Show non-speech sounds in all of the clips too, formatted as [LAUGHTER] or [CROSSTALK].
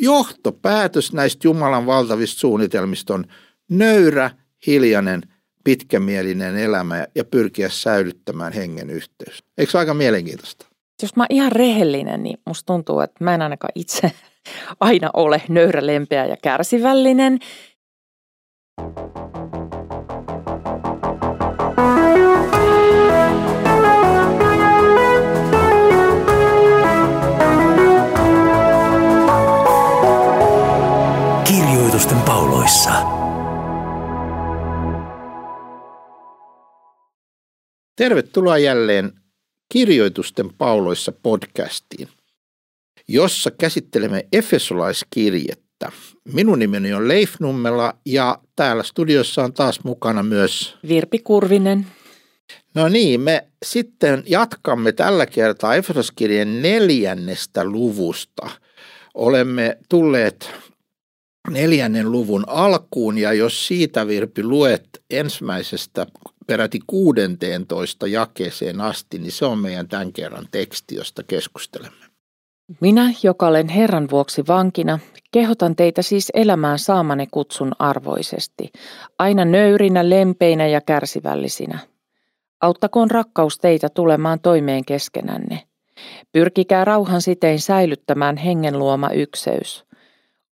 johtopäätös näistä Jumalan valtavista suunnitelmista on nöyrä, hiljainen, pitkämielinen elämä ja pyrkiä säilyttämään hengen yhteys. Eikö se aika mielenkiintoista? Jos mä oon ihan rehellinen, niin musta tuntuu, että mä en ainakaan itse [LAUGHS] aina ole nöyrä, lempeä ja kärsivällinen. Tervetuloa jälleen Kirjoitusten pauloissa podcastiin, jossa käsittelemme Efesolaiskirjettä. Minun nimeni on Leif Nummela ja täällä studiossa on taas mukana myös Virpi Kurvinen. No niin, me sitten jatkamme tällä kertaa Efesoskirjan neljännestä luvusta. Olemme tulleet neljännen luvun alkuun ja jos siitä Virpi luet ensimmäisestä peräti 16 jakeeseen asti, niin se on meidän tämän kerran teksti, josta keskustelemme. Minä, joka olen Herran vuoksi vankina, kehotan teitä siis elämään saamane kutsun arvoisesti, aina nöyrinä, lempeinä ja kärsivällisinä. Auttakoon rakkaus teitä tulemaan toimeen keskenänne. Pyrkikää rauhan sitein säilyttämään hengen luoma ykseys.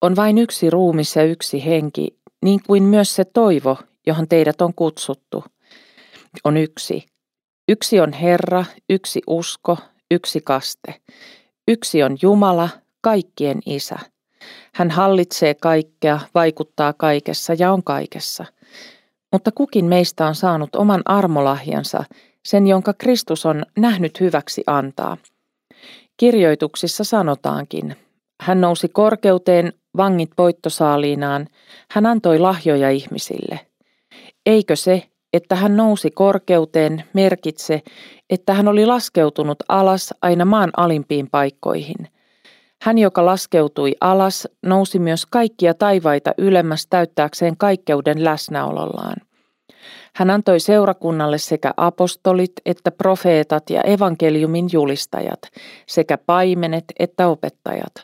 On vain yksi ruumis ja yksi henki, niin kuin myös se toivo, johon teidät on kutsuttu. On yksi. Yksi on Herra, yksi usko, yksi kaste. Yksi on Jumala, kaikkien isä. Hän hallitsee kaikkea, vaikuttaa kaikessa ja on kaikessa. Mutta kukin meistä on saanut oman armolahjansa, sen jonka Kristus on nähnyt hyväksi antaa. Kirjoituksissa sanotaankin, hän nousi korkeuteen vangit voittosaaliinaan, hän antoi lahjoja ihmisille. Eikö se, että hän nousi korkeuteen, merkitse, että hän oli laskeutunut alas aina maan alimpiin paikkoihin. Hän, joka laskeutui alas, nousi myös kaikkia taivaita ylemmäs täyttääkseen kaikkeuden läsnäolollaan. Hän antoi seurakunnalle sekä apostolit että profeetat ja evankeliumin julistajat, sekä paimenet että opettajat,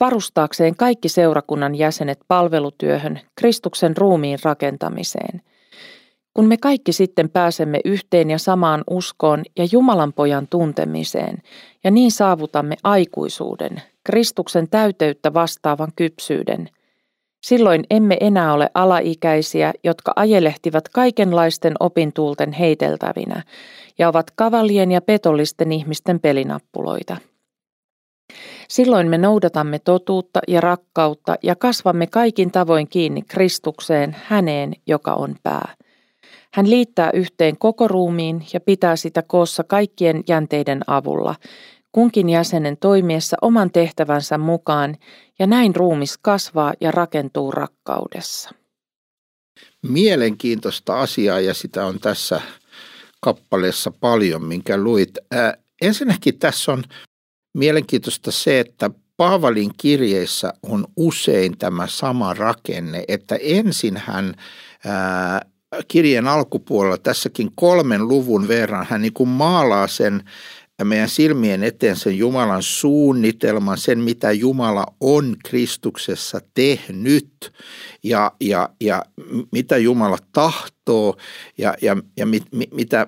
varustaakseen kaikki seurakunnan jäsenet palvelutyöhön Kristuksen ruumiin rakentamiseen. Kun me kaikki sitten pääsemme yhteen ja samaan uskoon ja Jumalan pojan tuntemiseen, ja niin saavutamme aikuisuuden, Kristuksen täyteyttä vastaavan kypsyyden, silloin emme enää ole alaikäisiä, jotka ajelehtivat kaikenlaisten opintuulten heiteltävinä ja ovat kavalien ja petollisten ihmisten pelinappuloita. Silloin me noudatamme totuutta ja rakkautta ja kasvamme kaikin tavoin kiinni Kristukseen, häneen, joka on pää. Hän liittää yhteen koko ruumiin ja pitää sitä koossa kaikkien jänteiden avulla, kunkin jäsenen toimiessa oman tehtävänsä mukaan, ja näin ruumis kasvaa ja rakentuu rakkaudessa. Mielenkiintoista asiaa ja sitä on tässä kappaleessa paljon, minkä luit. Ää, ensinnäkin tässä on mielenkiintoista se, että Paavalin kirjeissä on usein tämä sama rakenne, että ensin hän ää, kirjeen alkupuolella tässäkin kolmen luvun verran hän niin kuin maalaa sen meidän silmien eteen sen Jumalan suunnitelman, sen mitä Jumala on Kristuksessa tehnyt ja, ja, ja mitä Jumala tahtoo ja, ja, ja mit, mit, mitä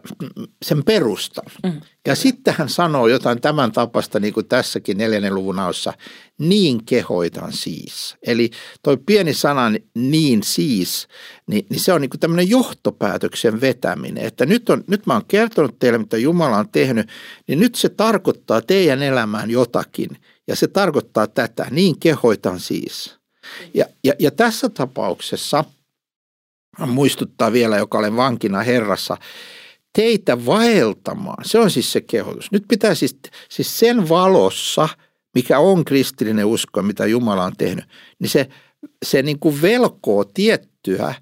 sen perustan. Mm. Ja sitten hän sanoo jotain tämän tapasta, niin kuin tässäkin neljännen luvun aossa, niin kehoitan siis. Eli toi pieni sana niin siis, niin, niin se on niin kuin tämmöinen johtopäätöksen vetäminen, että nyt, on, nyt mä oon kertonut teille, mitä Jumala on tehnyt, niin nyt se tarkoittaa teidän elämään jotakin. Ja se tarkoittaa tätä, niin kehoitan siis. Ja, ja, ja tässä tapauksessa, muistuttaa vielä, joka olen vankina Herrassa, teitä vaeltamaan. Se on siis se kehotus. Nyt pitää siis, siis sen valossa, mikä on kristillinen usko, mitä Jumala on tehnyt, niin se, se niin kuin velkoo tiettyä,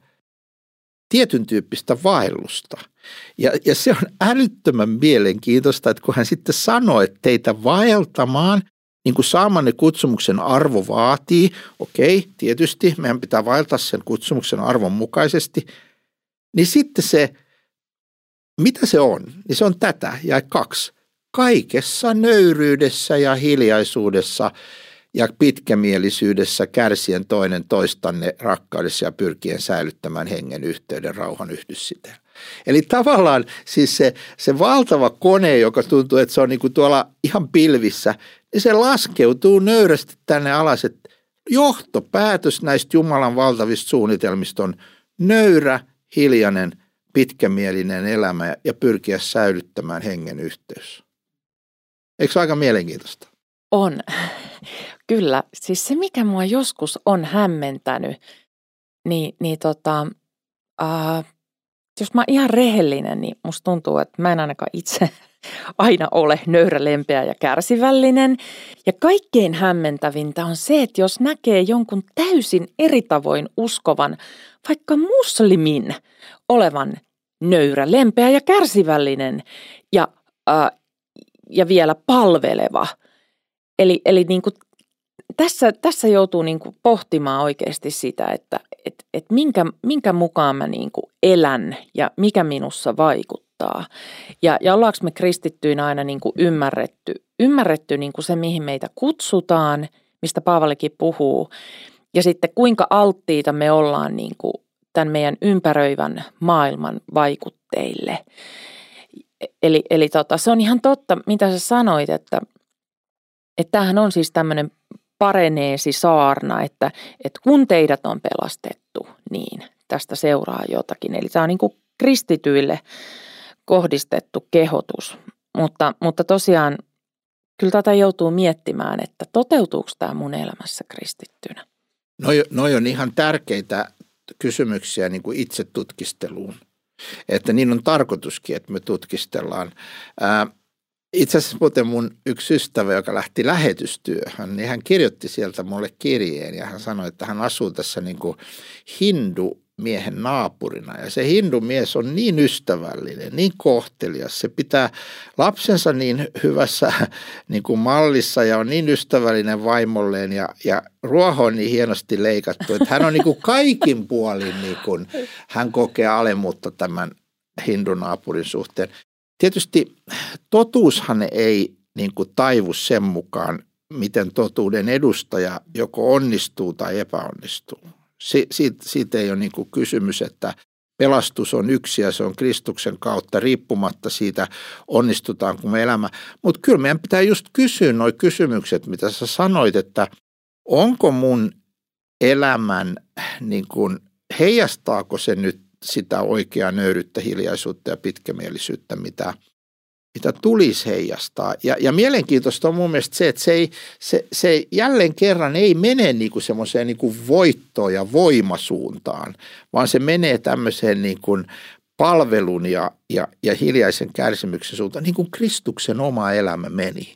tietyn tyyppistä vaellusta. Ja, ja se on älyttömän mielenkiintoista, että kun hän sitten sanoi, että teitä vaeltamaan, niin kuin saamanne kutsumuksen arvo vaatii, okei, tietysti meidän pitää vaeltaa sen kutsumuksen arvon mukaisesti, niin sitten se, mitä se on? Niin se on tätä ja kaksi. Kaikessa nöyryydessä ja hiljaisuudessa ja pitkämielisyydessä kärsien toinen toistanne rakkaudessa ja pyrkien säilyttämään hengen yhteyden rauhan yhdyssiteen. Eli tavallaan siis se, se valtava kone, joka tuntuu, että se on niin kuin tuolla ihan pilvissä, niin se laskeutuu nöyrästi tänne alas, että johtopäätös näistä Jumalan valtavista suunnitelmista on nöyrä, hiljainen, pitkämielinen elämä ja pyrkiä säilyttämään hengen yhteys. Eikö se aika mielenkiintoista? On. Kyllä. Siis se, mikä mua joskus on hämmentänyt, niin, niin tota, äh, jos mä oon ihan rehellinen, niin musta tuntuu, että mä en ainakaan itse aina ole nöyrä, lempeä ja kärsivällinen. Ja kaikkein hämmentävintä on se, että jos näkee jonkun täysin eri tavoin uskovan, vaikka muslimin, olevan nöyrä, lempeä ja kärsivällinen ja, äh, ja vielä palveleva. Eli, eli niin kuin tässä, tässä joutuu niin kuin pohtimaan oikeasti sitä, että et, et minkä, minkä mukaan mä niin elän ja mikä minussa vaikuttaa. Ja, ja ollaanko me kristittyinä aina niin ymmärretty, ymmärretty niin se, mihin meitä kutsutaan, mistä Paavalikin puhuu, ja sitten kuinka alttiita me ollaan niin tämän meidän ympäröivän maailman vaikutteille. Eli, eli tota, se on ihan totta, mitä sä sanoit, että, että tämähän on siis tämmöinen pareneesi saarna, että, että kun teidät on pelastettu, niin tästä seuraa jotakin. Eli tämä on niin kuin kristityille kohdistettu kehotus. Mutta, mutta tosiaan kyllä tätä joutuu miettimään, että toteutuuko tämä mun elämässä kristittynä. Noi, noi on ihan tärkeitä kysymyksiä niin kuin itse tutkisteluun. Että niin on tarkoituskin, että me tutkistellaan. Ää, itse asiassa muuten mun yksi ystävä, joka lähti lähetystyöhön, niin hän kirjoitti sieltä mulle kirjeen ja hän sanoi, että hän asuu tässä niin kuin hindu miehen naapurina. Ja se hindumies on niin ystävällinen, niin kohtelias. Se pitää lapsensa niin hyvässä [LAUGHS] niin kuin mallissa ja on niin ystävällinen vaimolleen ja, ja ruoho on niin hienosti leikattu, että hän on niin kuin kaikin puolin, niin kuin, hän kokee alemmuutta tämän hindunaapurin suhteen. Tietysti totuushan ei niin kuin taivu sen mukaan, miten totuuden edustaja joko onnistuu tai epäonnistuu. Si- siitä, siitä ei ole niin kuin kysymys, että pelastus on yksi ja se on Kristuksen kautta riippumatta siitä, onnistutaanko me elämä. Mutta kyllä meidän pitää just kysyä nuo kysymykset, mitä sä sanoit, että onko mun elämän, niin kuin, heijastaako se nyt sitä oikeaa nöyryttä, hiljaisuutta ja pitkämielisyyttä, mitä, mitä tulisi heijastaa. Ja, ja mielenkiintoista on mun mielestä se, että se, ei, se, se jälleen kerran ei mene niin kuin semmoiseen niin kuin voittoon ja voimasuuntaan, vaan se menee tämmöiseen niin kuin palvelun ja, ja, ja hiljaisen kärsimyksen suuntaan, niin kuin Kristuksen oma elämä meni.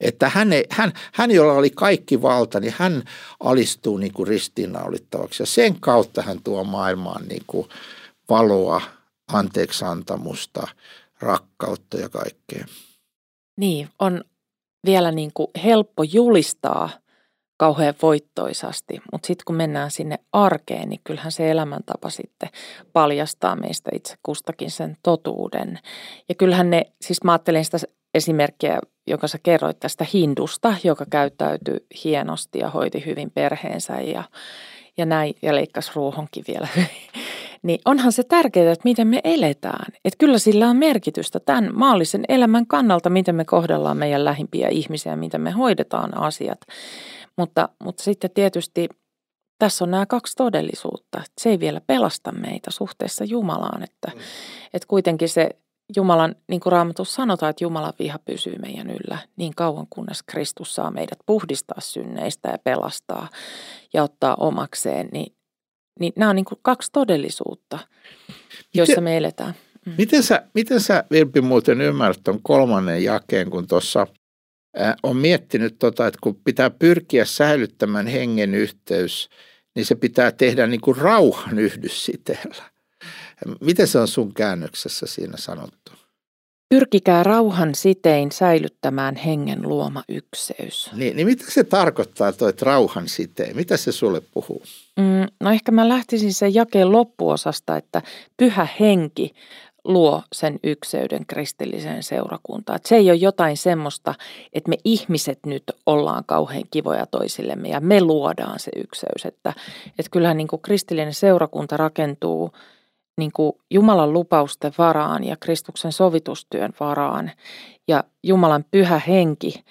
Että hän, ei, hän, hän, jolla oli kaikki valta, niin hän alistuu niin kuin ristiinnaulittavaksi. Ja sen kautta hän tuo maailmaan niin kuin valoa, anteeksantamusta, rakkautta ja kaikkea. Niin, on vielä niin kuin helppo julistaa kauhean voittoisasti, mutta sitten kun mennään sinne arkeen, niin kyllähän se elämäntapa sitten paljastaa meistä itse kustakin sen totuuden. Ja kyllähän ne, siis mä ajattelen sitä esimerkkiä, joka sä kerroit tästä hindusta, joka käyttäytyi hienosti ja hoiti hyvin perheensä ja, ja näin, ja leikkasi ruohonkin vielä [LAUGHS] niin onhan se tärkeää, että miten me eletään. Että kyllä sillä on merkitystä tämän maallisen elämän kannalta, miten me kohdellaan meidän lähimpiä ihmisiä, miten me hoidetaan asiat. Mutta, mutta sitten tietysti tässä on nämä kaksi todellisuutta. Se ei vielä pelasta meitä suhteessa Jumalaan, että, mm. että kuitenkin se Jumalan, niin kuin Raamatussa sanotaan, että Jumalan viha pysyy meidän yllä niin kauan, kunnes Kristus saa meidät puhdistaa synneistä ja pelastaa ja ottaa omakseen, niin, niin nämä on niin kuin kaksi todellisuutta, joissa miten, me eletään. Mm. Miten sä, miten sä Virpi muuten ymmärrät tuon kolmannen jakeen, kun tuossa on miettinyt, tota, että kun pitää pyrkiä säilyttämään hengen yhteys, niin se pitää tehdä niin kuin rauhan yhdyssiteellä. Miten se on sun käännöksessä siinä sanottu? Pyrkikää rauhan sitein säilyttämään hengen luoma ykseys. Niin, niin mitä se tarkoittaa toi rauhan sitein? Mitä se sulle puhuu? Mm, no ehkä mä lähtisin sen jakeen loppuosasta, että pyhä henki luo sen ykseyden kristilliseen seurakuntaan. Että se ei ole jotain semmoista, että me ihmiset nyt ollaan kauhean kivoja toisillemme ja me luodaan se ykseys. Että, että kyllähän niin kuin kristillinen seurakunta rakentuu niin kuin Jumalan lupausten varaan ja Kristuksen sovitustyön varaan. Ja Jumalan pyhä henki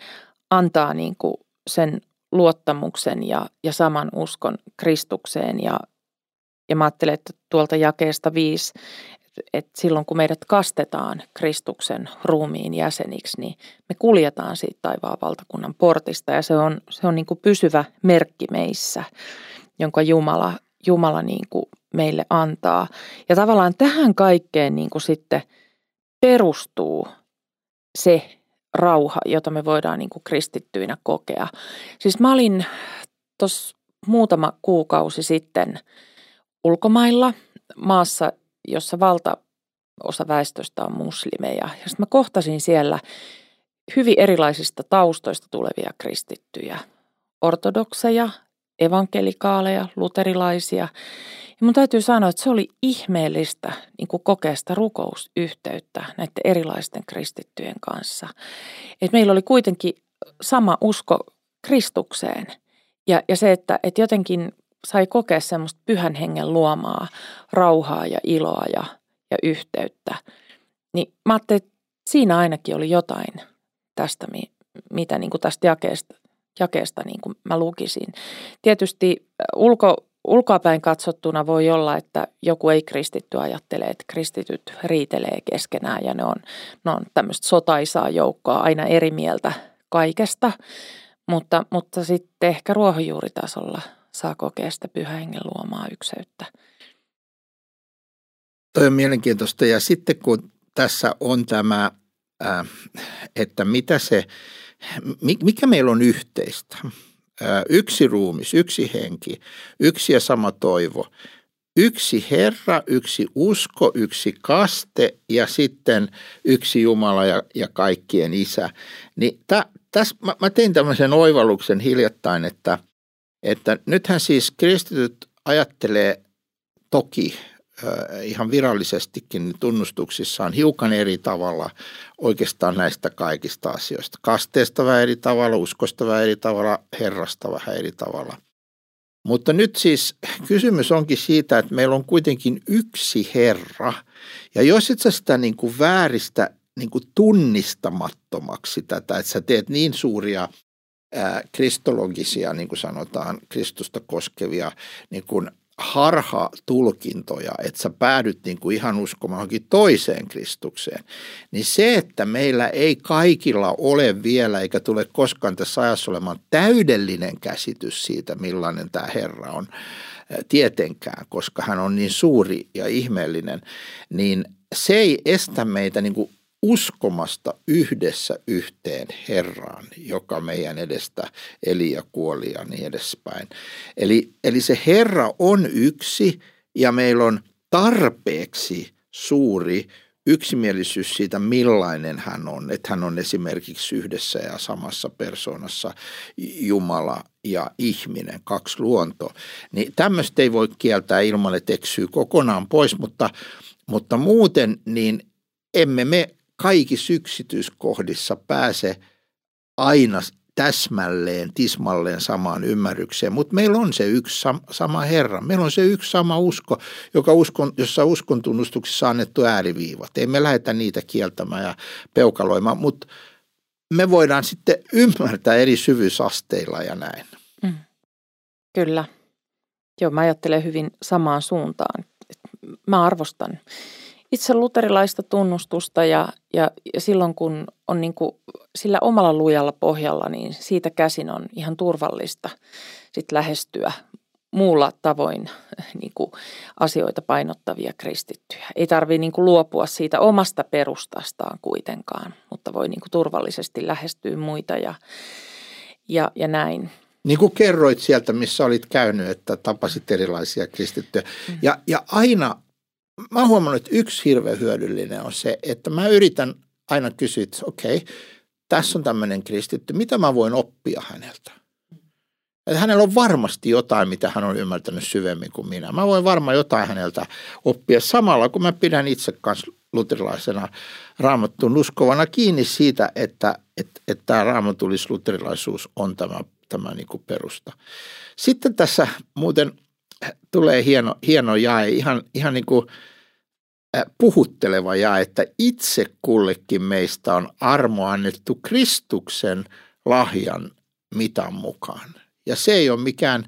antaa niin kuin sen luottamuksen ja, ja saman uskon Kristukseen. Ja, ja mä ajattelen, että tuolta jakeesta viisi, että silloin kun meidät kastetaan Kristuksen ruumiin jäseniksi, niin me kuljetaan siitä taivaan valtakunnan portista ja se on, se on niin kuin pysyvä merkki meissä, jonka Jumala, Jumala niin kuin meille antaa. Ja tavallaan tähän kaikkeen niin kuin sitten perustuu se rauha, jota me voidaan niin kuin kristittyinä kokea. Siis mä olin tuossa muutama kuukausi sitten ulkomailla maassa, jossa valtaosa väestöstä on muslimeja. Ja sitten mä kohtasin siellä hyvin erilaisista taustoista tulevia kristittyjä. Ortodokseja, evankelikaaleja, luterilaisia. Ja mun täytyy sanoa, että se oli ihmeellistä niin kuin kokea sitä rukousyhteyttä näiden erilaisten kristittyjen kanssa. Et meillä oli kuitenkin sama usko Kristukseen ja, ja se, että, että jotenkin sai kokea semmoista pyhän hengen luomaa rauhaa ja iloa ja, ja yhteyttä. Niin mä ajattelin, että siinä ainakin oli jotain tästä, mitä niin kuin tästä jakeesta, jakeesta niin kuin mä lukisin. Tietysti ulko, ulkoapäin katsottuna voi olla, että joku ei kristitty ajattelee, että kristityt riitelee keskenään ja ne on, ne on tämmöistä sotaisaa joukkoa aina eri mieltä kaikesta. Mutta, mutta sitten ehkä ruohonjuuritasolla saa kokea sitä pyhän hengen luomaa ykseyttä. Toi on mielenkiintoista ja sitten kun tässä on tämä, että mitä se, mikä meillä on yhteistä – yksi ruumis, yksi henki, yksi ja sama toivo, yksi Herra, yksi usko, yksi kaste ja sitten yksi Jumala ja, ja kaikkien isä. Niin tä, täs, mä, mä tein tämmöisen oivalluksen hiljattain, että, että nythän siis kristityt ajattelee toki ihan virallisestikin tunnustuksissaan hiukan eri tavalla oikeastaan näistä kaikista asioista. Kasteesta vähän eri tavalla, uskosta vähän eri tavalla, herrasta vähän eri tavalla. Mutta nyt siis kysymys onkin siitä, että meillä on kuitenkin yksi Herra. Ja jos et sä sitä niin kuin vääristä niin kuin tunnistamattomaksi tätä, että sä teet niin suuria kristologisia, niin kuin sanotaan, Kristusta koskevia niin kuin harha-tulkintoja, että sä päädyt niin kuin ihan uskomaan toiseen Kristukseen, niin se, että meillä ei kaikilla ole vielä eikä tule koskaan tässä ajassa olemaan täydellinen käsitys siitä, millainen tämä Herra on tietenkään, koska hän on niin suuri ja ihmeellinen, niin se ei estä meitä niin kuin uskomasta yhdessä yhteen Herraan, joka meidän edestä eli ja kuoli ja niin edespäin. Eli, eli se Herra on yksi ja meillä on tarpeeksi suuri yksimielisyys siitä, millainen hän on. Että hän on esimerkiksi yhdessä ja samassa persoonassa Jumala ja ihminen, kaksi luontoa. Niin tämmöistä ei voi kieltää ilman, että eksyy kokonaan pois, mutta, mutta muuten niin emme me kaikissa yksityiskohdissa pääse aina täsmälleen, tismalleen samaan ymmärrykseen, mutta meillä on se yksi sama Herra. Meillä on se yksi sama usko, joka uskon, jossa uskon tunnustuksissa on annettu ääriviivat. Ei me lähdetä niitä kieltämään ja peukaloimaan, mutta me voidaan sitten ymmärtää eri syvyysasteilla ja näin. Mm. Kyllä. Joo, mä ajattelen hyvin samaan suuntaan. Mä arvostan itse luterilaista tunnustusta ja, ja, ja silloin kun on niin kuin sillä omalla lujalla pohjalla, niin siitä käsin on ihan turvallista sit lähestyä muulla tavoin [LAUGHS] niin kuin asioita painottavia kristittyjä. Ei tarvitse niin luopua siitä omasta perustastaan kuitenkaan, mutta voi niin kuin turvallisesti lähestyä muita ja, ja, ja näin. Niin kuin kerroit sieltä, missä olit käynyt, että tapasit erilaisia kristittyjä. Mm. Ja, ja aina mä oon huomannut, että yksi hirveän hyödyllinen on se, että mä yritän aina kysyä, että okei, okay, tässä on tämmöinen kristitty, mitä mä voin oppia häneltä? Että hänellä on varmasti jotain, mitä hän on ymmärtänyt syvemmin kuin minä. Mä voin varmaan jotain häneltä oppia samalla, kun mä pidän itse kanssa luterilaisena raamattuun uskovana kiinni siitä, että, että, että tämä raamatullis luterilaisuus on tämä, tämä niin kuin perusta. Sitten tässä muuten tulee hieno, hieno jae, ihan, ihan niin kuin puhutteleva jae, että itse kullekin meistä on armo annettu Kristuksen lahjan mitan mukaan. Ja se ei ole mikään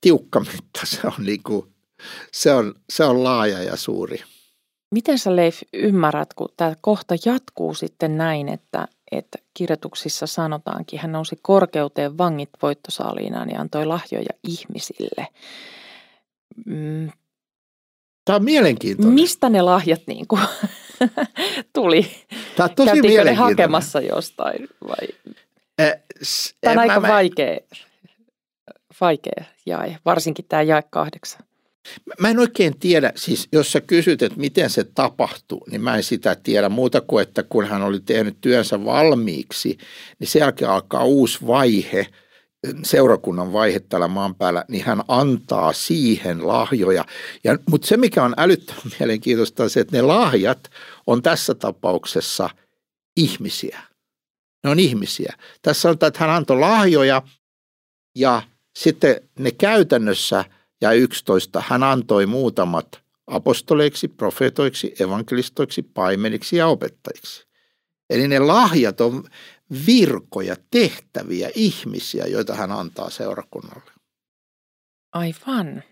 tiukka mitta, se on, niin kuin, se on, se on laaja ja suuri. Miten sä Leif ymmärrät, kun tämä kohta jatkuu sitten näin, että, että kirjoituksissa sanotaankin, hän nousi korkeuteen vangit voittosaaliinaan ja antoi lahjoja ihmisille. Tämä on mielenkiintoinen. Mistä ne lahjat niin kuin [LAUGHS] tuli? Tämä on tosi Käytiinkö ne hakemassa jostain vai? Äh, s- Tämä on aika mä, vaikea, vaikea jae, varsinkin tämä jae kahdeksan. Mä en oikein tiedä, siis jos sä kysyt, että miten se tapahtui, niin mä en sitä tiedä muuta kuin, että kun hän oli tehnyt työnsä valmiiksi, niin sen jälkeen alkaa uusi vaihe, seurakunnan vaihe täällä maan päällä, niin hän antaa siihen lahjoja. Ja, mutta se, mikä on älyttömän [LAUGHS] mielenkiintoista, on se, että ne lahjat on tässä tapauksessa ihmisiä. Ne on ihmisiä. Tässä sanotaan, että hän antoi lahjoja ja sitten ne käytännössä – ja 11 hän antoi muutamat apostoleiksi, profeetoiksi, evankelistoiksi, paimeniksi ja opettajiksi. Eli ne lahjat on virkoja, tehtäviä, ihmisiä, joita hän antaa seurakunnalle. Aivan.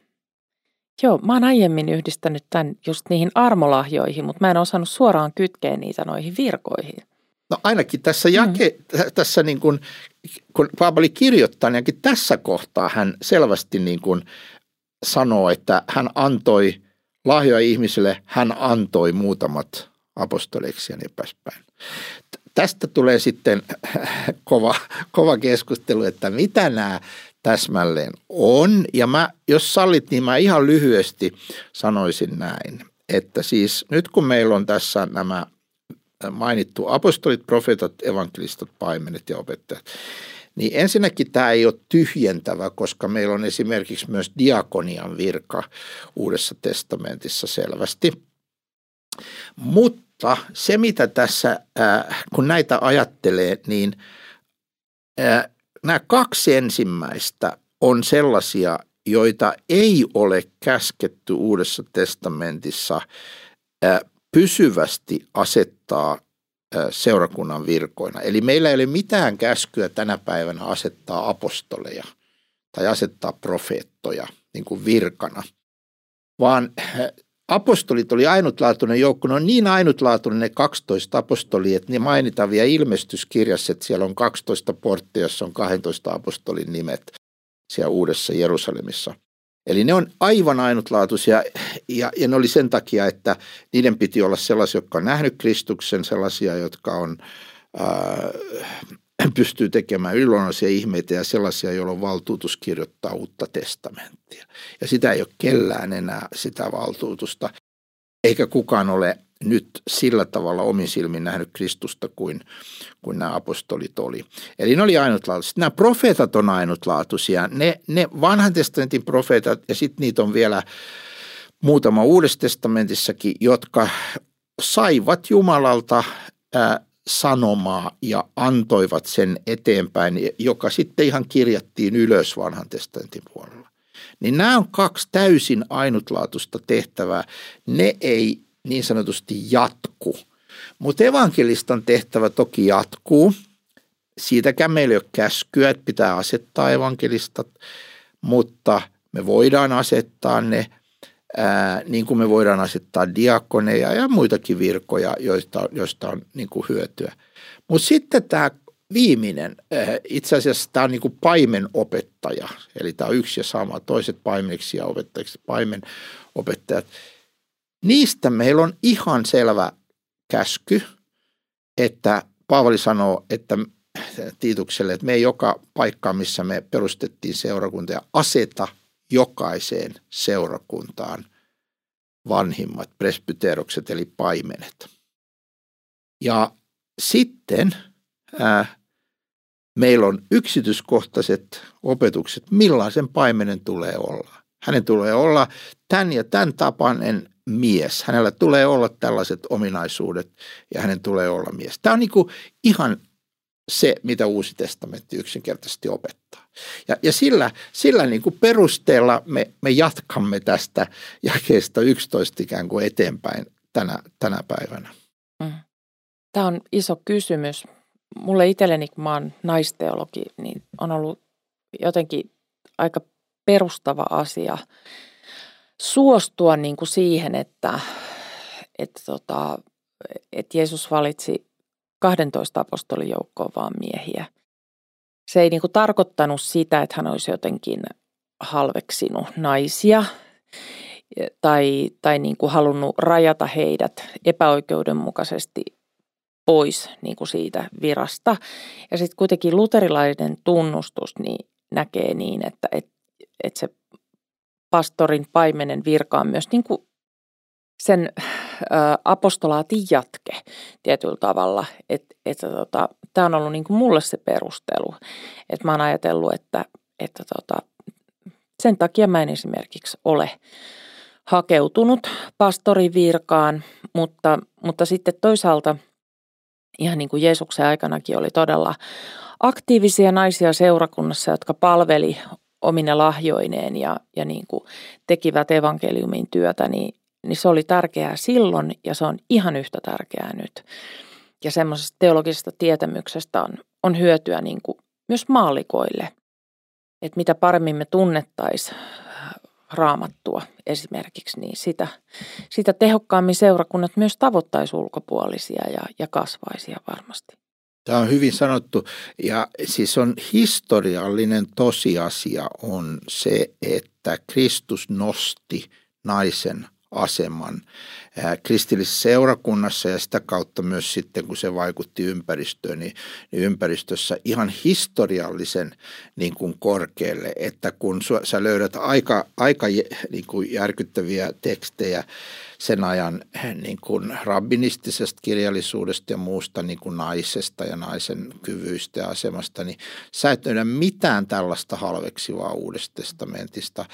Joo, mä oon aiemmin yhdistänyt tämän just niihin armolahjoihin, mutta mä en osannut suoraan kytkeä niitä noihin virkoihin. No ainakin tässä, jake, mm. tässä niin kuin, kun Paavali kirjoittaa, niin tässä kohtaa hän selvästi niin kuin sanoo, että hän antoi lahjoja ihmisille, hän antoi muutamat apostoleiksi ja niin päin. Tästä tulee sitten [LAUGHS] kova, kova keskustelu, että mitä nämä täsmälleen on. Ja mä, jos sallit, niin mä ihan lyhyesti sanoisin näin, että siis nyt kun meillä on tässä nämä mainittu apostolit, profeetat, evankelistat, paimenet ja opettajat, niin ensinnäkin tämä ei ole tyhjentävä, koska meillä on esimerkiksi myös diakonian virka Uudessa testamentissa selvästi. Mutta se, mitä tässä, kun näitä ajattelee, niin nämä kaksi ensimmäistä on sellaisia, joita ei ole käsketty Uudessa testamentissa pysyvästi asettaa seurakunnan virkoina. Eli meillä ei ole mitään käskyä tänä päivänä asettaa apostoleja tai asettaa profeettoja niin kuin virkana, vaan apostolit oli ainutlaatuinen joukko. Ne on niin ainutlaatuinen ne 12 apostolia, että ne mainitaan vielä ilmestyskirjassa, että siellä on 12 porttia, jossa on 12 apostolin nimet siellä Uudessa Jerusalemissa – Eli ne on aivan ainutlaatuisia ja, ja ne oli sen takia, että niiden piti olla sellaisia, jotka on nähnyt Kristuksen, sellaisia, jotka on, ää, pystyy tekemään yliluonnollisia ihmeitä ja sellaisia, joilla on valtuutus kirjoittaa uutta testamenttia. Ja sitä ei ole kellään enää sitä valtuutusta, eikä kukaan ole nyt sillä tavalla omin silmin nähnyt Kristusta kuin, kuin nämä apostolit oli. Eli ne oli ainutlaatuisia. Nämä profeetat on ainutlaatuisia. Ne, ne vanhan testamentin profeetat ja sitten niitä on vielä muutama uudessa testamentissakin, jotka saivat Jumalalta ää, sanomaa ja antoivat sen eteenpäin, joka sitten ihan kirjattiin ylös vanhan testamentin puolella. Niin nämä on kaksi täysin ainutlaatuista tehtävää. Ne ei niin sanotusti jatku. Mutta evankelistan tehtävä toki jatkuu. Siitäkään meillä ei ole käskyä, että pitää asettaa evankelistat, mutta me voidaan asettaa ne, niin kuin me voidaan asettaa diakoneja ja muitakin virkoja, joista, joista on niin kuin hyötyä. Mutta sitten tämä viimeinen, itse asiassa tämä on niin kuin paimenopettaja, eli tämä on yksi ja sama, toiset paimeniksi ja opettajiksi, paimenopettajat – Niistä meillä on ihan selvä käsky, että Paavali sanoo, että Tiitukselle, että me ei joka paikka, missä me perustettiin seurakuntia, aseta jokaiseen seurakuntaan vanhimmat presbyterokset eli paimenet. Ja sitten ää, meillä on yksityiskohtaiset opetukset, millaisen paimenen tulee olla. Hänen tulee olla tämän ja tämän tapainen mies. Hänellä tulee olla tällaiset ominaisuudet ja hänen tulee olla mies. Tämä on niin ihan se, mitä Uusi testamentti yksinkertaisesti opettaa. Ja, ja sillä, sillä niin kuin perusteella me, me jatkamme tästä jakeesta 11 ikään kuin eteenpäin tänä, tänä päivänä. Mm. Tämä on iso kysymys. Mulle itselleni, kun mä oon naisteologi, niin on ollut jotenkin aika perustava asia suostua niin kuin siihen, että, että, tota, että Jeesus valitsi 12 apostolin joukkoon vaan miehiä. Se ei niin kuin tarkoittanut sitä, että hän olisi jotenkin halveksinut naisia tai, tai niin kuin halunnut rajata heidät epäoikeudenmukaisesti pois niin kuin siitä virasta. Ja sitten kuitenkin luterilainen tunnustus niin näkee niin, että, että, että se pastorin paimenen virka on myös niin kuin sen apostolaatin jatke tietyllä tavalla. Että et, tota, tämä on ollut niin kuin mulle se perustelu. Että mä oon ajatellut, että, että tota, sen takia mä en esimerkiksi ole hakeutunut pastorin virkaan, mutta, mutta sitten toisaalta ihan niin kuin Jeesuksen aikanakin oli todella aktiivisia naisia seurakunnassa, jotka palveli omine lahjoineen ja, ja niin kuin tekivät evankeliumin työtä, niin, niin se oli tärkeää silloin ja se on ihan yhtä tärkeää nyt. Ja semmoisesta teologisesta tietämyksestä on, on hyötyä niin kuin myös maalikoille, että mitä paremmin me tunnettaisiin raamattua esimerkiksi, niin sitä, sitä tehokkaammin seurakunnat myös tavoittaisi ulkopuolisia ja, ja kasvaisia varmasti. Tämä on hyvin sanottu ja siis on historiallinen tosiasia on se, että Kristus nosti naisen aseman kristillisessä seurakunnassa ja sitä kautta myös sitten, kun se vaikutti ympäristöön, niin, niin ympäristössä ihan historiallisen niin kuin korkealle, että kun sä löydät aika, aika niin kuin järkyttäviä tekstejä sen ajan niin kuin rabbinistisesta kirjallisuudesta ja muusta niin kuin naisesta ja naisen kyvyistä ja asemasta, niin sä et löydä mitään tällaista halveksivaa uudesta testamentista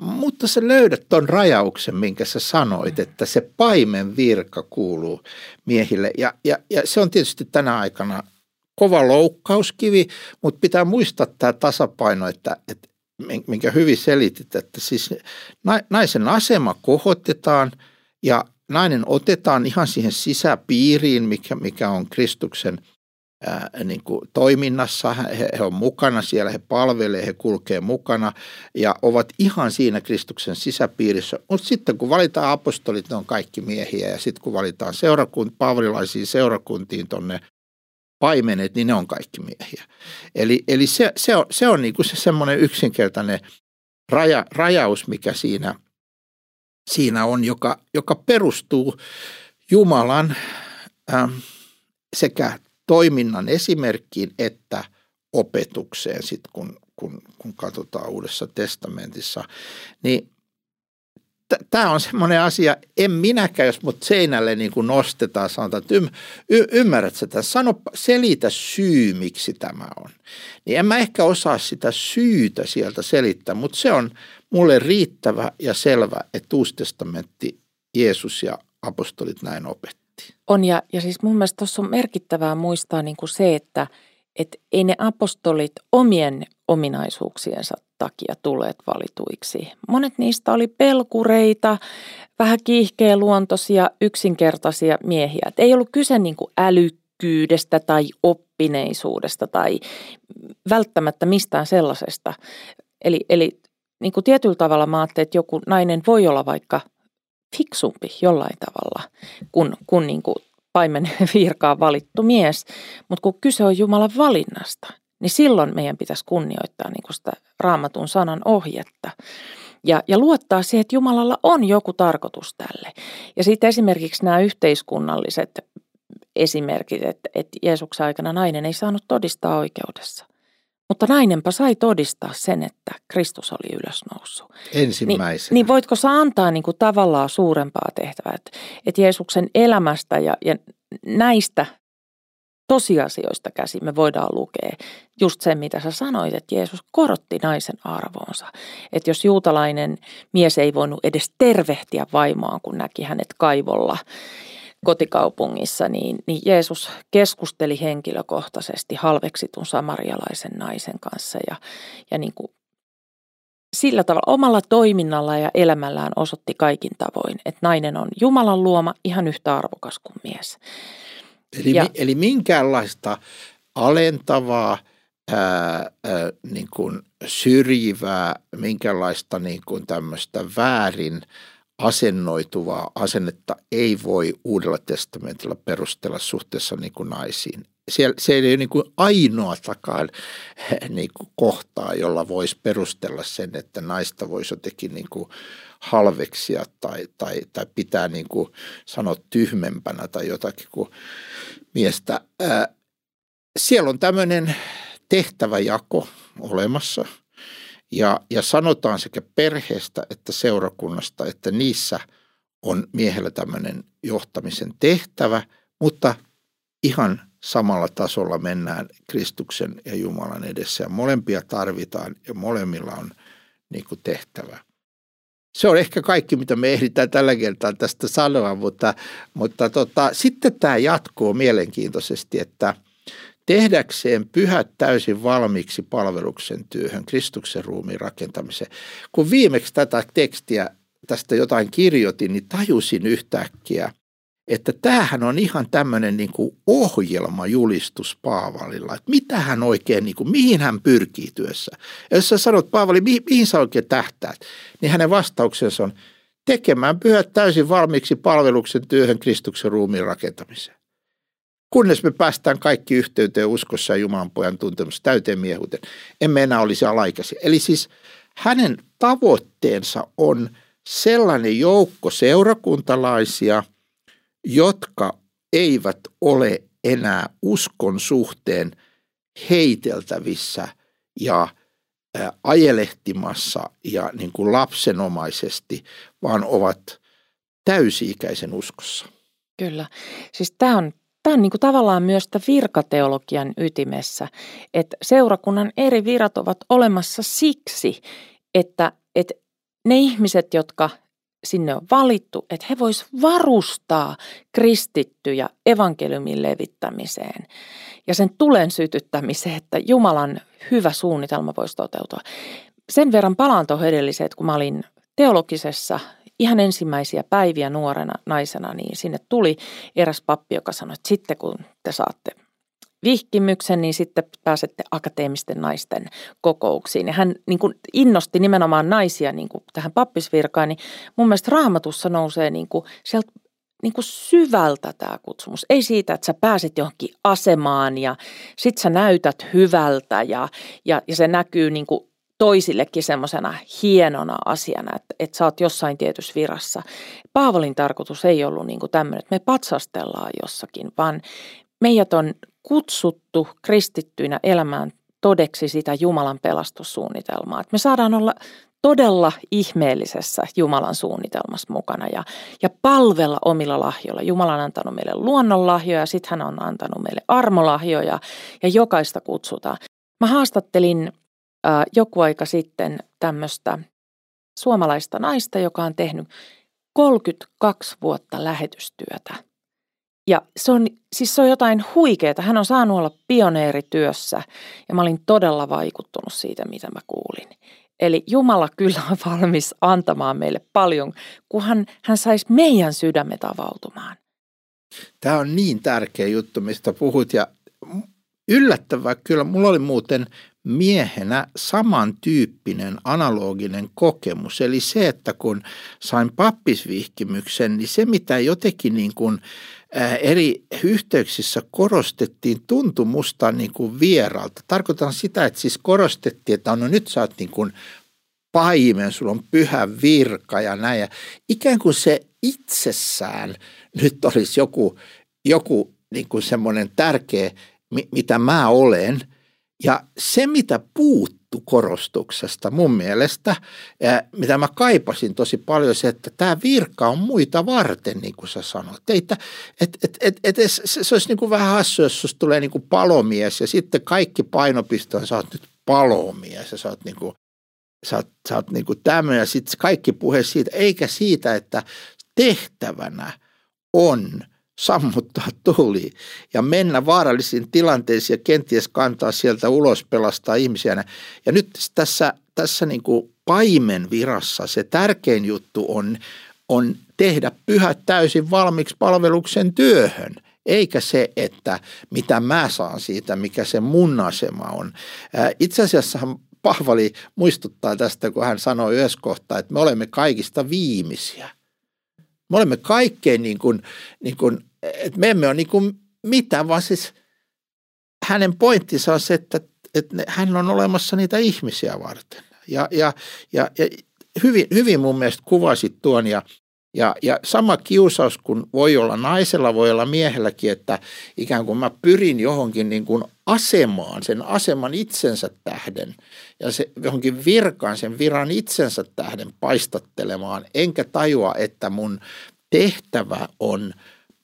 mutta sä löydät ton rajauksen, minkä sä sanoit, että se paimen virka kuuluu miehille. Ja, ja, ja se on tietysti tänä aikana kova loukkauskivi, mutta pitää muistaa tämä tasapaino, että, että minkä hyvin selitit, että siis naisen asema kohotetaan ja nainen otetaan ihan siihen sisäpiiriin, mikä, mikä on Kristuksen – ää, niin kuin toiminnassa, he, he on mukana siellä, he palvelee, he kulkee mukana ja ovat ihan siinä Kristuksen sisäpiirissä. Mutta sitten kun valitaan apostolit, ne on kaikki miehiä ja sitten kun valitaan seurakunt, paavalilaisiin seurakuntiin tuonne paimenet, niin ne on kaikki miehiä. Eli, eli se, se on, se on niin kuin se semmoinen yksinkertainen raja, rajaus, mikä siinä, siinä on, joka, joka perustuu Jumalan ähm, sekä toiminnan esimerkkiin että opetukseen, sit kun, kun, kun katsotaan Uudessa testamentissa, niin tämä on semmoinen asia, en minäkään, jos mut seinälle niin kuin nostetaan, sanotaan, että ym, y, ymmärrät sitä, sano, selitä syy, miksi tämä on. Niin en mä ehkä osaa sitä syytä sieltä selittää, mutta se on mulle riittävä ja selvä, että Uusi testamentti, Jeesus ja apostolit näin opetti. On ja, ja siis mun mielestä tuossa on merkittävää muistaa niin kuin se, että et ei ne apostolit omien ominaisuuksiensa takia tulleet valituiksi. Monet niistä oli pelkureita, vähän kiihkeä-luontoisia, yksinkertaisia miehiä. Et ei ollut kyse niin kuin älykkyydestä tai oppineisuudesta tai välttämättä mistään sellaisesta. Eli, eli niin kuin tietyllä tavalla mä ajattelin, että joku nainen voi olla vaikka fiksumpi jollain tavalla kuin, kuin, niin kuin paimen [LAUGHS] virkaan valittu mies. Mutta kun kyse on Jumalan valinnasta, niin silloin meidän pitäisi kunnioittaa niin kuin sitä raamatun sanan ohjetta. Ja, ja luottaa siihen, että Jumalalla on joku tarkoitus tälle. Ja sitten esimerkiksi nämä yhteiskunnalliset esimerkit, että, että Jeesuksen aikana nainen ei saanut todistaa oikeudessa – mutta nainenpa sai todistaa sen, että Kristus oli ylösnoussut. Ensimmäisenä. Niin, niin voitko sä antaa niin kuin tavallaan suurempaa tehtävää, että, että Jeesuksen elämästä ja, ja näistä tosiasioista käsin me voidaan lukea just sen, mitä sä sanoit, että Jeesus korotti naisen arvoonsa. Että jos juutalainen mies ei voinut edes tervehtiä vaimoaan, kun näki hänet kaivolla kotikaupungissa, niin, niin Jeesus keskusteli henkilökohtaisesti halveksitun samarialaisen naisen kanssa ja, ja niin kuin sillä tavalla omalla toiminnalla ja elämällään osoitti kaikin tavoin, että nainen on Jumalan luoma ihan yhtä arvokas kuin mies. Eli, ja, eli minkäänlaista alentavaa, ää, ää, niin kuin syrjivää, minkälaista niin kuin tämmöistä väärin asennoituvaa asennetta ei voi Uudella testamentilla perustella suhteessa niin kuin naisiin. Siellä, se ei ole niin kuin ainoatakaan [LAUGHS] niin kuin kohtaa, jolla voisi perustella sen, että naista voisi jotenkin niin kuin halveksia tai, tai, tai pitää niin kuin sanoa tyhmempänä tai jotakin kuin miestä. Siellä on tämmöinen tehtäväjako olemassa ja, ja sanotaan sekä perheestä että seurakunnasta, että niissä on miehellä tämmöinen johtamisen tehtävä, mutta ihan samalla tasolla mennään Kristuksen ja Jumalan edessä ja molempia tarvitaan ja molemmilla on niin kuin tehtävä. Se on ehkä kaikki, mitä me ehditään tällä kertaa tästä sanoa, mutta, mutta tota, sitten tämä jatkuu mielenkiintoisesti, että tehdäkseen pyhät täysin valmiiksi palveluksen työhön, Kristuksen ruumiin rakentamiseen. Kun viimeksi tätä tekstiä tästä jotain kirjoitin, niin tajusin yhtäkkiä, että tämähän on ihan tämmöinen niin kuin ohjelmajulistus Paavalilla, että mitä hän oikein, niin kuin, mihin hän pyrkii työssä. Ja jos sä sanot Paavali, mihin, mihin sä oikein tähtäät, niin hänen vastauksensa on tekemään pyhät täysin valmiiksi palveluksen työhön Kristuksen ruumiin rakentamiseen. Kunnes me päästään kaikki yhteyteen uskossa ja Jumalan pojan tuntemusta täyteen miehuuteen, emme enää olisi alaikäisiä. Eli siis hänen tavoitteensa on sellainen joukko seurakuntalaisia – jotka eivät ole enää uskon suhteen heiteltävissä ja ajelehtimassa ja niin kuin lapsenomaisesti, vaan ovat täysi-ikäisen uskossa. Kyllä. Siis tämä on, tämä on niin kuin tavallaan myös virkateologian ytimessä, että seurakunnan eri virat ovat olemassa siksi, että, että ne ihmiset, jotka sinne on valittu, että he vois varustaa kristittyjä evankeliumin levittämiseen ja sen tulen sytyttämiseen, että Jumalan hyvä suunnitelma voisi toteutua. Sen verran palaan tuohon edelliseen, että kun mä olin teologisessa ihan ensimmäisiä päiviä nuorena naisena, niin sinne tuli eräs pappi, joka sanoi, että sitten kun te saatte vihkimyksen, niin sitten pääsette akateemisten naisten kokouksiin. Ja hän niin kuin innosti nimenomaan naisia niin kuin tähän pappisvirkaan, niin mun mielestä raamatussa nousee niin kuin sieltä niin kuin syvältä tämä kutsumus. Ei siitä, että sä pääset johonkin asemaan ja sit sä näytät hyvältä ja, ja, ja se näkyy niin kuin toisillekin semmoisena hienona asiana, että, että sä oot jossain tietyssä virassa. Paavalin tarkoitus ei ollut niin tämmöinen, että me patsastellaan jossakin, vaan meidät on kutsuttu kristittyinä elämään todeksi sitä Jumalan pelastussuunnitelmaa. Että me saadaan olla todella ihmeellisessä Jumalan suunnitelmassa mukana ja, ja palvella omilla lahjoilla. Jumala on antanut meille luonnonlahjoja, sitten hän on antanut meille armolahjoja ja jokaista kutsutaan. Mä haastattelin joku aika sitten tämmöistä suomalaista naista, joka on tehnyt 32 vuotta lähetystyötä ja se on, siis se on jotain huikeaa. Hän on saanut olla pioneerityössä ja mä olin todella vaikuttunut siitä, mitä mä kuulin. Eli Jumala kyllä on valmis antamaan meille paljon, kunhan hän saisi meidän sydämet avautumaan. Tämä on niin tärkeä juttu, mistä puhut ja yllättävää kyllä. Mulla oli muuten miehenä samantyyppinen analoginen kokemus. Eli se, että kun sain pappisvihkimyksen, niin se mitä jotenkin niin kuin – eri yhteyksissä korostettiin, tuntui musta niin kuin vieralta. Tarkoitan sitä, että siis korostettiin, että no nyt sä oot niin kuin paimen, sulla on pyhä virka ja näin. Ja ikään kuin se itsessään nyt olisi joku, joku niin kuin semmoinen tärkeä, mitä mä olen. Ja se, mitä puuttuu, juttu korostuksesta. Mun mielestä, mitä mä kaipasin tosi paljon, se, että tämä virka on muita varten, niin kuin sä sanoit. Että, et, et, et, et, se, se olisi niin kuin vähän hassu, jos susta tulee niin kuin palomies ja sitten kaikki painopiste on, sä oot nyt palomies ja sä oot niin kuin, sä oot, sä oot niin kuin tämmöinen ja sitten kaikki puhe siitä, eikä siitä, että tehtävänä on – sammuttaa tuli ja mennä vaarallisiin tilanteisiin ja kenties kantaa sieltä ulos, pelastaa ihmisiä. Ja nyt tässä, tässä niin kuin paimen virassa se tärkein juttu on, on tehdä pyhät täysin valmiiksi palveluksen työhön – eikä se, että mitä mä saan siitä, mikä se mun asema on. Itse asiassa Pahvali muistuttaa tästä, kun hän sanoi yhdessä kohtaa, että me olemme kaikista viimeisiä. Me olemme kaikkein niin kuin, niin kuin että me emme ole niin kuin mitään, vaan siis hänen pointtinsa on se, että, että hän on olemassa niitä ihmisiä varten. Ja, ja, ja, ja hyvin, hyvin mun mielestä kuvasit tuon ja, ja, ja sama kiusaus kuin voi olla naisella, voi olla miehelläkin, että ikään kuin mä pyrin johonkin niin kuin asemaan, sen aseman itsensä tähden ja se johonkin virkaan, sen viran itsensä tähden paistattelemaan, enkä tajua, että mun tehtävä on –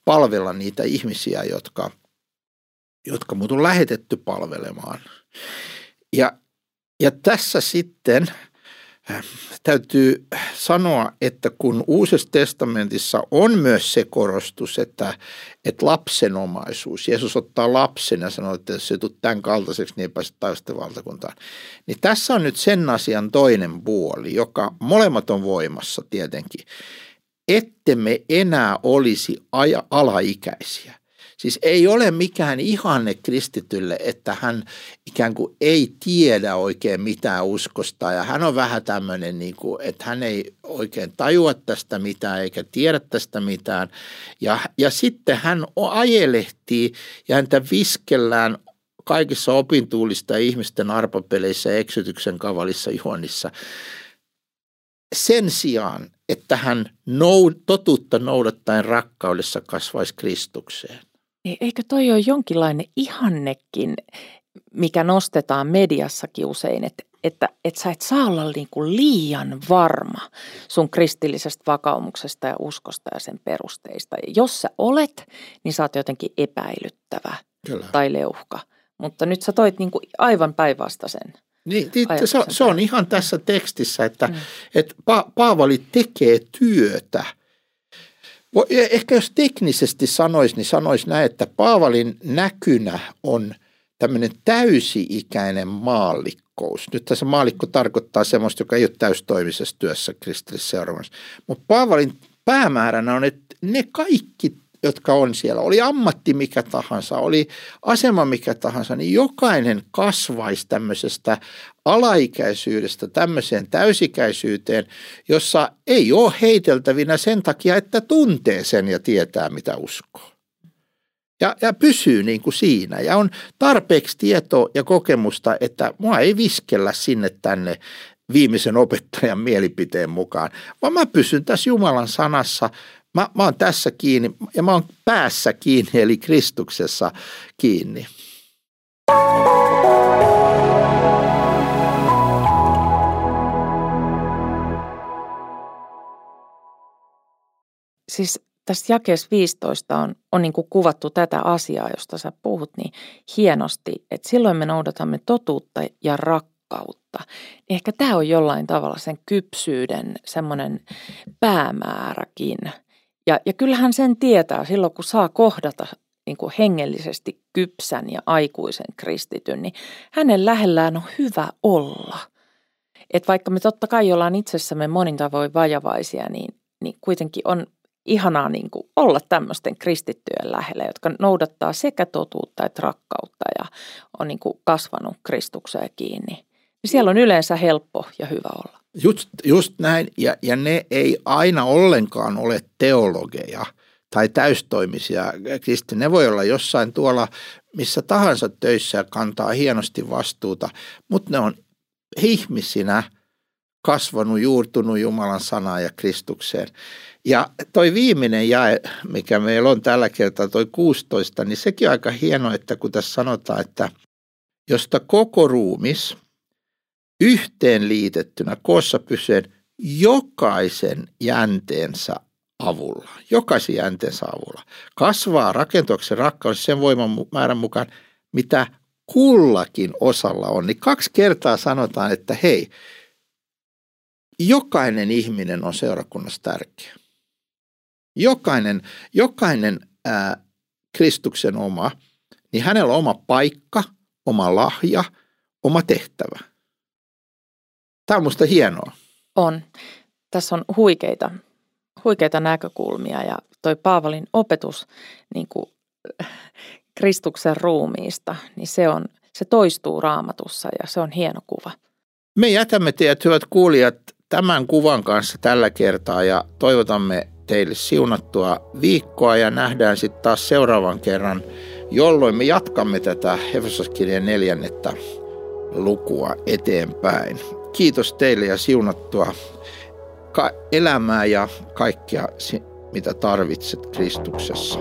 palvella niitä ihmisiä, jotka, jotka mut on lähetetty palvelemaan. Ja, ja tässä sitten äh, täytyy sanoa, että kun Uusessa testamentissa on myös se korostus, että, että lapsenomaisuus, Jeesus ottaa lapsen ja sanoo, että jos se tulet tämän kaltaiseksi, niin ei pääse taivasta valtakuntaan. Niin tässä on nyt sen asian toinen puoli, joka molemmat on voimassa tietenkin ettemme enää olisi aja, alaikäisiä. Siis ei ole mikään ihanne kristitylle, että hän ikään kuin ei tiedä oikein mitään uskosta ja hän on vähän tämmöinen, niin kuin, että hän ei oikein tajua tästä mitään eikä tiedä tästä mitään. Ja, ja sitten hän ajelehtii ja häntä viskellään kaikissa opintuulista ihmisten arpapeleissä ja eksytyksen kavalissa juonissa sen sijaan, että hän nou, totuutta noudattaen rakkaudessa kasvaisi Kristukseen. Eikö toi ole jonkinlainen ihannekin, mikä nostetaan mediassakin usein, että, että, että sä et saa olla niin kuin liian varma sun kristillisestä vakaumuksesta ja uskosta ja sen perusteista. Ja jos sä olet, niin sä oot jotenkin epäilyttävä Kyllä. tai leuhka. Mutta nyt sä toit niin kuin aivan päinvastaisen niin, niin se, se on ihan tässä tekstissä, että, mm. että pa- Paavali tekee työtä. Ehkä jos teknisesti sanoisi, niin sanoisi näin, että Paavalin näkynä on tämmöinen täysi-ikäinen maallikkous. Nyt tässä maallikko tarkoittaa semmoista, joka ei ole täystoimisessa työssä kristillisessä seuraavassa. Mutta Paavalin päämääränä on, että ne kaikki jotka on siellä, oli ammatti mikä tahansa, oli asema mikä tahansa, niin jokainen kasvaisi tämmöisestä alaikäisyydestä tämmöiseen täysikäisyyteen, jossa ei ole heiteltävinä sen takia, että tuntee sen ja tietää mitä uskoo. Ja, ja pysyy niin kuin siinä ja on tarpeeksi tietoa ja kokemusta, että mua ei viskellä sinne tänne viimeisen opettajan mielipiteen mukaan, vaan mä pysyn tässä Jumalan sanassa Mä, mä oon tässä kiinni ja mä oon päässä kiinni, eli Kristuksessa kiinni. Siis tässä jakeessa 15 on, on niin kuin kuvattu tätä asiaa, josta sä puhut niin hienosti, että silloin me noudatamme totuutta ja rakkautta. Ehkä tämä on jollain tavalla sen kypsyyden semmoinen päämääräkin – ja, ja kyllähän sen tietää silloin, kun saa kohdata niin kuin hengellisesti kypsän ja aikuisen kristityn, niin hänen lähellään on hyvä olla. Et vaikka me totta kai ollaan itsessämme monin tavoin vajavaisia, niin, niin kuitenkin on ihanaa niin kuin olla tämmöisten kristittyjen lähellä, jotka noudattaa sekä totuutta että rakkautta ja on niin kuin kasvanut Kristukseen kiinni. Niin siellä on yleensä helppo ja hyvä olla. Just, just näin, ja, ja ne ei aina ollenkaan ole teologeja tai täystoimisia kristittyjä. Ne voi olla jossain tuolla missä tahansa töissä ja kantaa hienosti vastuuta, mutta ne on ihmisinä kasvanut, juurtunut Jumalan sanaan ja Kristukseen. Ja toi viimeinen jae, mikä meillä on tällä kertaa, toi 16, niin sekin on aika hieno, että kun tässä sanotaan, että josta koko ruumis – yhteenliitettynä, koossa pysyen jokaisen jänteensä avulla, jokaisen jänteensä avulla. Kasvaa rakentuksen rakkaus sen voiman määrän mukaan, mitä kullakin osalla on. Niin kaksi kertaa sanotaan, että hei, jokainen ihminen on seurakunnassa tärkeä. Jokainen, jokainen ää, Kristuksen oma, niin hänellä on oma paikka, oma lahja, oma tehtävä. Tämä on minusta hienoa. On. Tässä on huikeita, huikeita näkökulmia ja toi Paavalin opetus niin kuin [LAUGHS] Kristuksen ruumiista, niin se, on, se toistuu raamatussa ja se on hieno kuva. Me jätämme teidät, hyvät kuulijat, tämän kuvan kanssa tällä kertaa ja toivotamme teille siunattua viikkoa ja nähdään sitten taas seuraavan kerran, jolloin me jatkamme tätä Hefesoskirjan neljännettä lukua eteenpäin. Kiitos teille ja siunattua elämää ja kaikkea, mitä tarvitset Kristuksessa.